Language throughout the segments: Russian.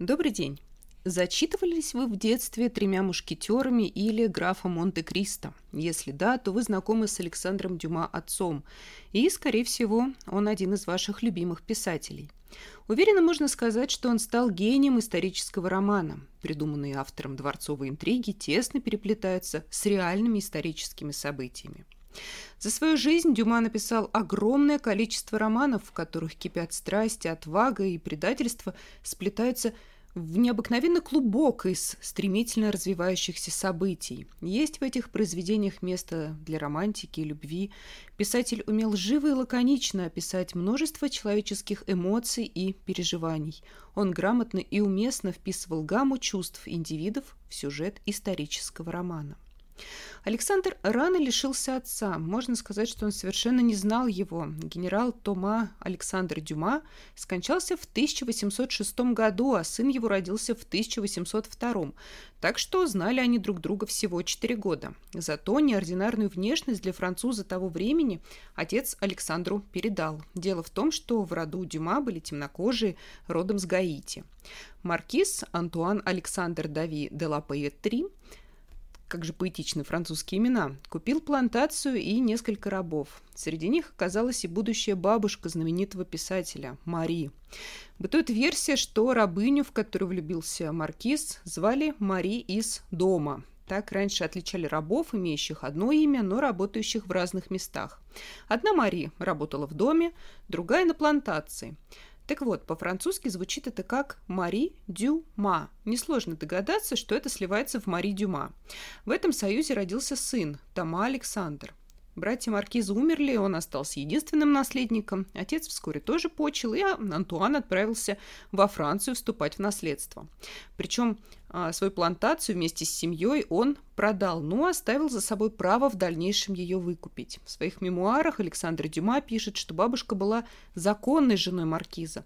Добрый день. Зачитывались вы в детстве «Тремя мушкетерами» или «Графа Монте-Кристо»? Если да, то вы знакомы с Александром Дюма отцом, и, скорее всего, он один из ваших любимых писателей. Уверенно можно сказать, что он стал гением исторического романа. Придуманные автором дворцовые интриги тесно переплетаются с реальными историческими событиями. За свою жизнь Дюма написал огромное количество романов, в которых кипят страсти, отвага и предательство, сплетаются в необыкновенно клубок из стремительно развивающихся событий. Есть в этих произведениях место для романтики и любви. Писатель умел живо и лаконично описать множество человеческих эмоций и переживаний. Он грамотно и уместно вписывал гамму чувств индивидов в сюжет исторического романа. Александр рано лишился отца. Можно сказать, что он совершенно не знал его. Генерал Тома Александр Дюма скончался в 1806 году, а сын его родился в 1802. Так что знали они друг друга всего 4 года. Зато неординарную внешность для француза того времени отец Александру передал. Дело в том, что в роду Дюма были темнокожие, родом с Гаити. Маркиз Антуан Александр Дави де ла Паетри – как же поэтичны французские имена, купил плантацию и несколько рабов. Среди них оказалась и будущая бабушка знаменитого писателя Мари. Бытует версия, что рабыню, в которую влюбился маркиз, звали Мари из дома. Так раньше отличали рабов, имеющих одно имя, но работающих в разных местах. Одна Мари работала в доме, другая на плантации. Так вот, по-французски звучит это как «Мари Дюма». Несложно догадаться, что это сливается в «Мари Дюма». В этом союзе родился сын, Тома Александр. Братья Маркиза умерли, он остался единственным наследником. Отец вскоре тоже почил, и Антуан отправился во Францию вступать в наследство. Причем свою плантацию вместе с семьей он продал, но оставил за собой право в дальнейшем ее выкупить. В своих мемуарах Александр Дюма пишет, что бабушка была законной женой маркиза.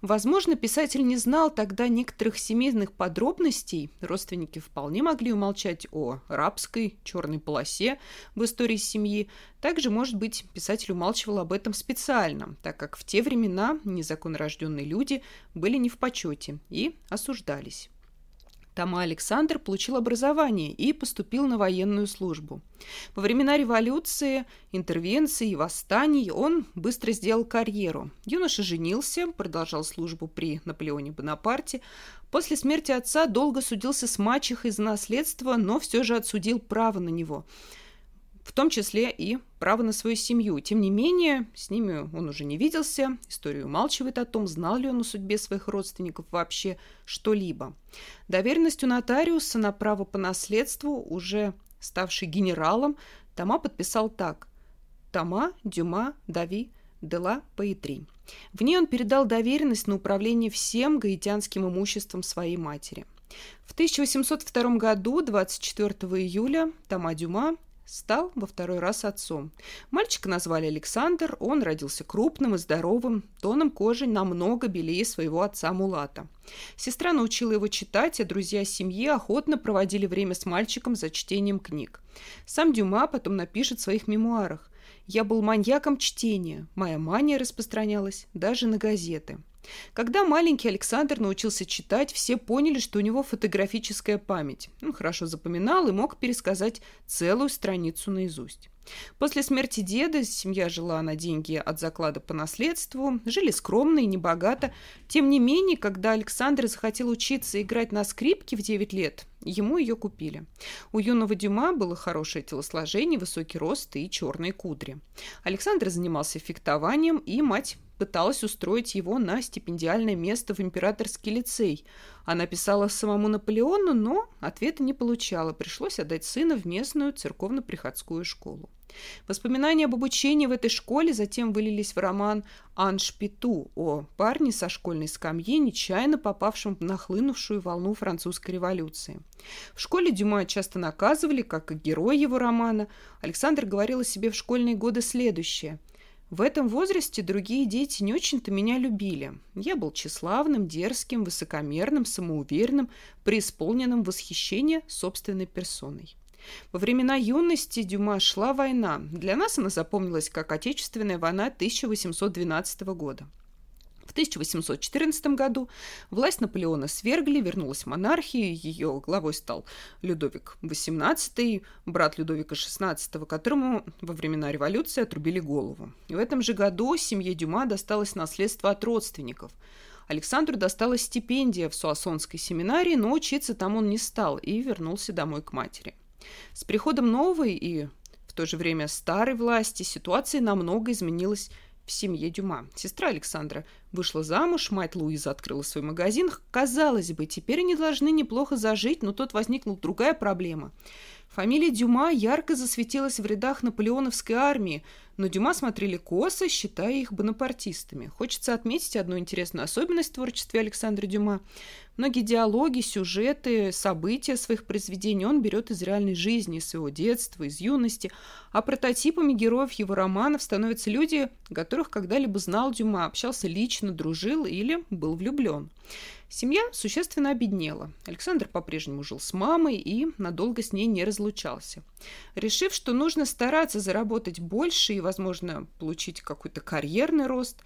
Возможно, писатель не знал тогда некоторых семейных подробностей. Родственники вполне могли умолчать о рабской черной полосе в истории семьи. Также, может быть, писатель умалчивал об этом специально, так как в те времена незаконно рожденные люди были не в почете и осуждались. Тома Александр получил образование и поступил на военную службу. Во времена революции, интервенции и восстаний он быстро сделал карьеру. Юноша женился, продолжал службу при Наполеоне Бонапарте. После смерти отца долго судился с мачехой за наследство, но все же отсудил право на него – в том числе и право на свою семью. Тем не менее, с ними он уже не виделся, историю умалчивает о том, знал ли он о судьбе своих родственников вообще что-либо. Доверенностью нотариуса на право по наследству, уже ставший генералом, Тома подписал так «Тома Дюма Дави Дела Паэтри». В ней он передал доверенность на управление всем гаитянским имуществом своей матери. В 1802 году, 24 июля, Тома Дюма стал во второй раз отцом. Мальчика назвали Александр, он родился крупным и здоровым, тоном кожи намного белее своего отца Мулата. Сестра научила его читать, а друзья семьи охотно проводили время с мальчиком за чтением книг. Сам Дюма потом напишет в своих мемуарах. «Я был маньяком чтения, моя мания распространялась даже на газеты». Когда маленький Александр научился читать, все поняли, что у него фотографическая память. Он хорошо запоминал и мог пересказать целую страницу наизусть. После смерти деда семья жила на деньги от заклада по наследству, жили скромно и небогато. Тем не менее, когда Александр захотел учиться играть на скрипке в 9 лет, ему ее купили. У юного Дюма было хорошее телосложение, высокий рост и черные кудри. Александр занимался фехтованием, и мать пыталась устроить его на стипендиальное место в императорский лицей. Она писала самому Наполеону, но ответа не получала. Пришлось отдать сына в местную церковно-приходскую школу. Воспоминания об обучении в этой школе затем вылились в роман «Анж Пету» о парне со школьной скамьи, нечаянно попавшем в нахлынувшую волну французской революции. В школе Дюма часто наказывали, как и герой его романа. Александр говорил о себе в школьные годы следующее – в этом возрасте другие дети не очень-то меня любили. Я был тщеславным, дерзким, высокомерным, самоуверенным, преисполненным восхищения собственной персоной. Во времена юности Дюма шла война. Для нас она запомнилась как Отечественная война 1812 года. В 1814 году власть Наполеона свергли, вернулась монархия, ее главой стал Людовик XVIII, брат Людовика XVI, которому во времена революции отрубили голову. И в этом же году семье Дюма досталось наследство от родственников. Александру досталась стипендия в Суассонской семинарии, но учиться там он не стал и вернулся домой к матери. С приходом новой и в то же время старой власти ситуация намного изменилась в семье Дюма. Сестра Александра вышла замуж, мать Луиза открыла свой магазин. Казалось бы, теперь они должны неплохо зажить, но тут возникла другая проблема. Фамилия Дюма ярко засветилась в рядах наполеоновской армии, но Дюма смотрели косо, считая их бонапартистами. Хочется отметить одну интересную особенность в творчестве Александра Дюма. Многие диалоги, сюжеты, события своих произведений он берет из реальной жизни, из своего детства, из юности, а прототипами героев его романов становятся люди, которых когда-либо знал Дюма, общался лично, дружил или был влюблен. Семья существенно обеднела. Александр по-прежнему жил с мамой и надолго с ней не разлучался. Решив, что нужно стараться заработать больше и, возможно, получить какой-то карьерный рост,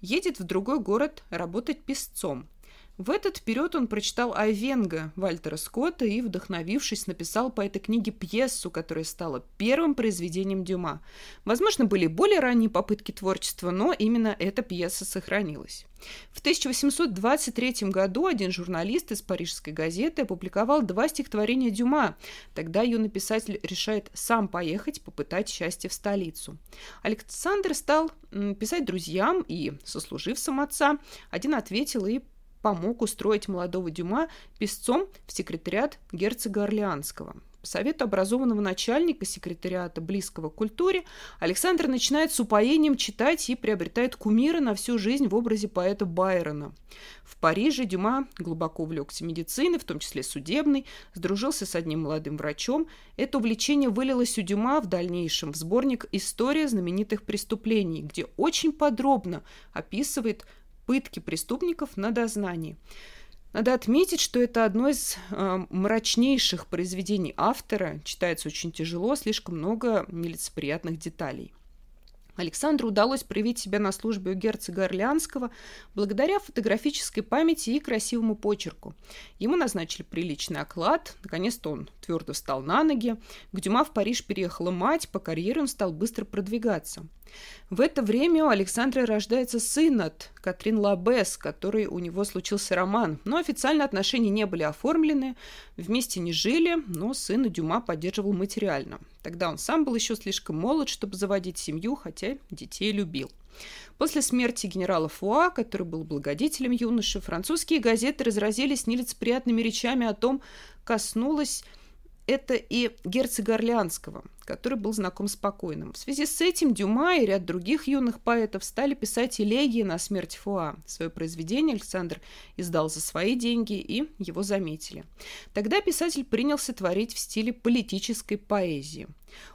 едет в другой город работать песцом. В этот период он прочитал Айвенга Вальтера Скотта и, вдохновившись, написал по этой книге пьесу, которая стала первым произведением Дюма. Возможно, были более ранние попытки творчества, но именно эта пьеса сохранилась. В 1823 году один журналист из парижской газеты опубликовал два стихотворения Дюма. Тогда юный писатель решает сам поехать попытать счастье в столицу. Александр стал писать друзьям и сослуживцам отца. Один ответил и помог устроить молодого Дюма писцом в секретариат герцога Орлеанского. По совету образованного начальника секретариата близкого к культуре Александр начинает с упоением читать и приобретает кумира на всю жизнь в образе поэта Байрона. В Париже Дюма глубоко увлекся медициной, в том числе судебной, сдружился с одним молодым врачом. Это увлечение вылилось у Дюма в дальнейшем в сборник «История знаменитых преступлений», где очень подробно описывает пытки преступников на дознании. Надо отметить, что это одно из э, мрачнейших произведений автора. Читается очень тяжело, слишком много нелицеприятных деталей. Александру удалось проявить себя на службе у герцога Орлеанского благодаря фотографической памяти и красивому почерку. Ему назначили приличный оклад, наконец-то он твердо встал на ноги. К Дюма в Париж переехала мать, по карьере он стал быстро продвигаться. В это время у Александра рождается сын от Катрин Лабе, с которой у него случился роман, но официально отношения не были оформлены, вместе не жили, но сына Дюма поддерживал материально. Тогда он сам был еще слишком молод, чтобы заводить семью, хотя детей любил. После смерти генерала Фуа, который был благодетелем юноши, французские газеты разразились нелицеприятными речами о том, коснулось это и герцога Орлеанского, который был знаком с покойным. В связи с этим Дюма и ряд других юных поэтов стали писать элегии на смерть Фуа. Свое произведение Александр издал за свои деньги, и его заметили. Тогда писатель принялся творить в стиле политической поэзии.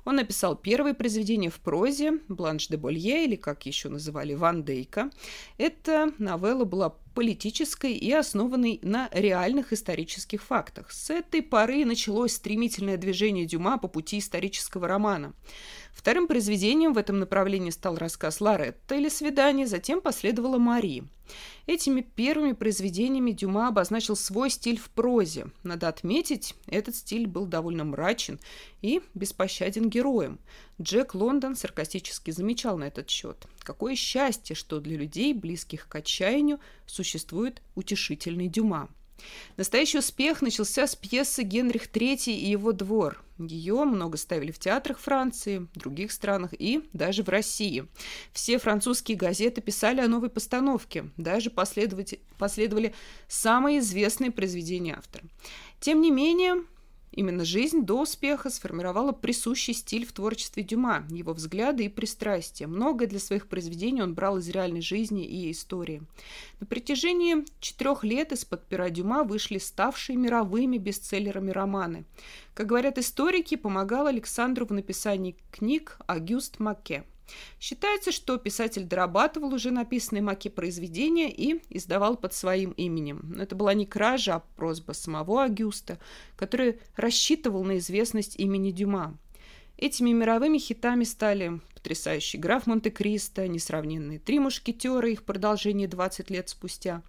Он написал первое произведение в прозе «Бланш де Болье» или, как еще называли, «Ван Дейка». Эта новелла была политической и основанной на реальных исторических фактах. С этой поры началось стремительное движение Дюма по пути исторического романа. Вторым произведением в этом направлении стал рассказ Лоретта или «Свидание», затем последовала «Мари». Этими первыми произведениями Дюма обозначил свой стиль в прозе. Надо отметить, этот стиль был довольно мрачен и беспощаден героем. Джек Лондон саркастически замечал на этот счет. Какое счастье, что для людей, близких к отчаянию, существует утешительный Дюма. Настоящий успех начался с пьесы «Генрих III и его двор». Ее много ставили в театрах Франции, других странах и даже в России. Все французские газеты писали о новой постановке, даже последовали самые известные произведения автора. Тем не менее, Именно жизнь до успеха сформировала присущий стиль в творчестве Дюма, его взгляды и пристрастия. Многое для своих произведений он брал из реальной жизни и истории. На протяжении четырех лет из-под пера Дюма вышли ставшие мировыми бестселлерами романы. Как говорят историки, помогал Александру в написании книг Агюст Маке – Считается, что писатель дорабатывал уже написанные маки произведения и издавал под своим именем. Но это была не кража, а просьба самого Агюста, который рассчитывал на известность имени Дюма. Этими мировыми хитами стали потрясающий граф Монте-Кристо, несравненные три мушкетера, их продолжение 20 лет спустя,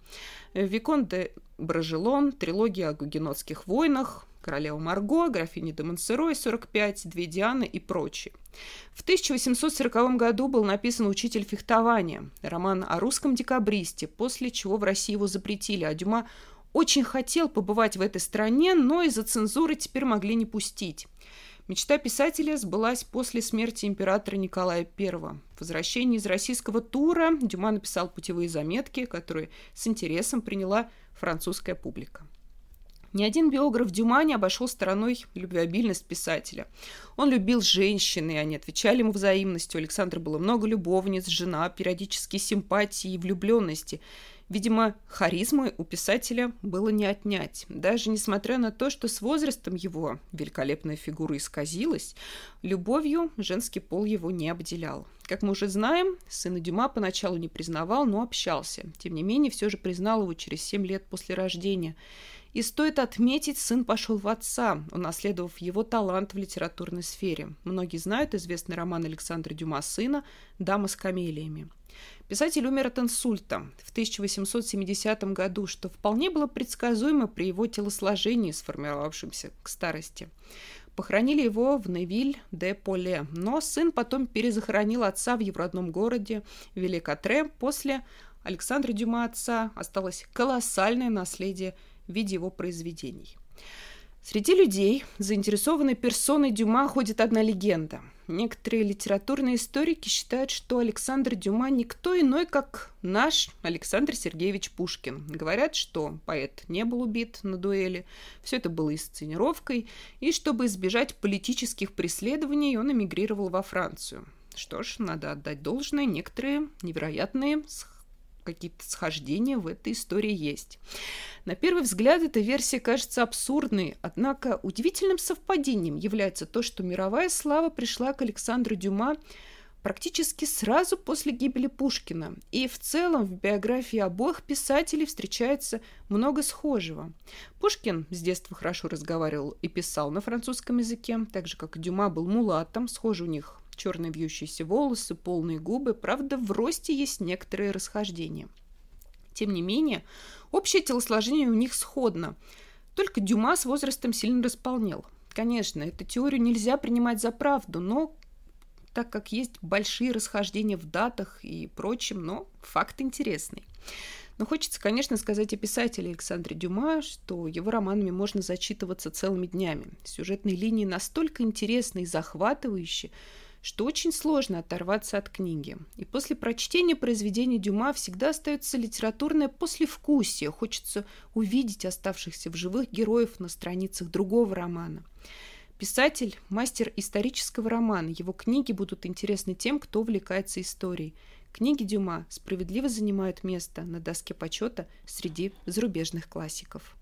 Викон де Брожелон, трилогия о гугенотских войнах, королева Марго, графиня де Монсерой, 45, две Дианы и прочие. В 1840 году был написан «Учитель фехтования», роман о русском декабристе, после чего в России его запретили, а Дюма очень хотел побывать в этой стране, но из-за цензуры теперь могли не пустить. Мечта писателя сбылась после смерти императора Николая I. В возвращении из российского тура Дюма написал путевые заметки, которые с интересом приняла французская публика. Ни один биограф Дюма не обошел стороной любвеобильность писателя. Он любил женщин, и они отвечали ему взаимностью. У Александра было много любовниц, жена, периодические симпатии и влюбленности – Видимо, харизмы у писателя было не отнять. Даже несмотря на то, что с возрастом его великолепная фигура исказилась, любовью женский пол его не обделял. Как мы уже знаем, сына Дюма поначалу не признавал, но общался. Тем не менее, все же признал его через семь лет после рождения. И стоит отметить, сын пошел в отца, унаследовав его талант в литературной сфере. Многие знают известный роман Александра Дюма «Сына» «Дама с камелиями». Писатель умер от инсульта в 1870 году, что вполне было предсказуемо при его телосложении, сформировавшемся к старости. Похоронили его в Невиль-де-Поле, но сын потом перезахоронил отца в его родном городе Великотре. После Александра Дюма отца осталось колоссальное наследие в виде его произведений. Среди людей, заинтересованной персоной Дюма, ходит одна легенда – Некоторые литературные историки считают, что Александр Дюма никто иной, как наш Александр Сергеевич Пушкин. Говорят, что поэт не был убит на дуэли, все это было инсценировкой, и чтобы избежать политических преследований, он эмигрировал во Францию. Что ж, надо отдать должное, некоторые невероятные какие-то схождения в этой истории есть. На первый взгляд эта версия кажется абсурдной, однако удивительным совпадением является то, что мировая слава пришла к Александру Дюма практически сразу после гибели Пушкина. И в целом в биографии обоих писателей встречается много схожего. Пушкин с детства хорошо разговаривал и писал на французском языке, так же как и Дюма был мулатом, схожи у них черные вьющиеся волосы, полные губы. Правда, в росте есть некоторые расхождения. Тем не менее, общее телосложение у них сходно. Только Дюма с возрастом сильно располнел. Конечно, эту теорию нельзя принимать за правду, но так как есть большие расхождения в датах и прочем, но факт интересный. Но хочется, конечно, сказать о писателе Александре Дюма, что его романами можно зачитываться целыми днями. Сюжетные линии настолько интересны и захватывающие, что очень сложно оторваться от книги. И после прочтения произведения Дюма всегда остается литературное послевкусие. Хочется увидеть оставшихся в живых героев на страницах другого романа. Писатель – мастер исторического романа. Его книги будут интересны тем, кто увлекается историей. Книги Дюма справедливо занимают место на доске почета среди зарубежных классиков.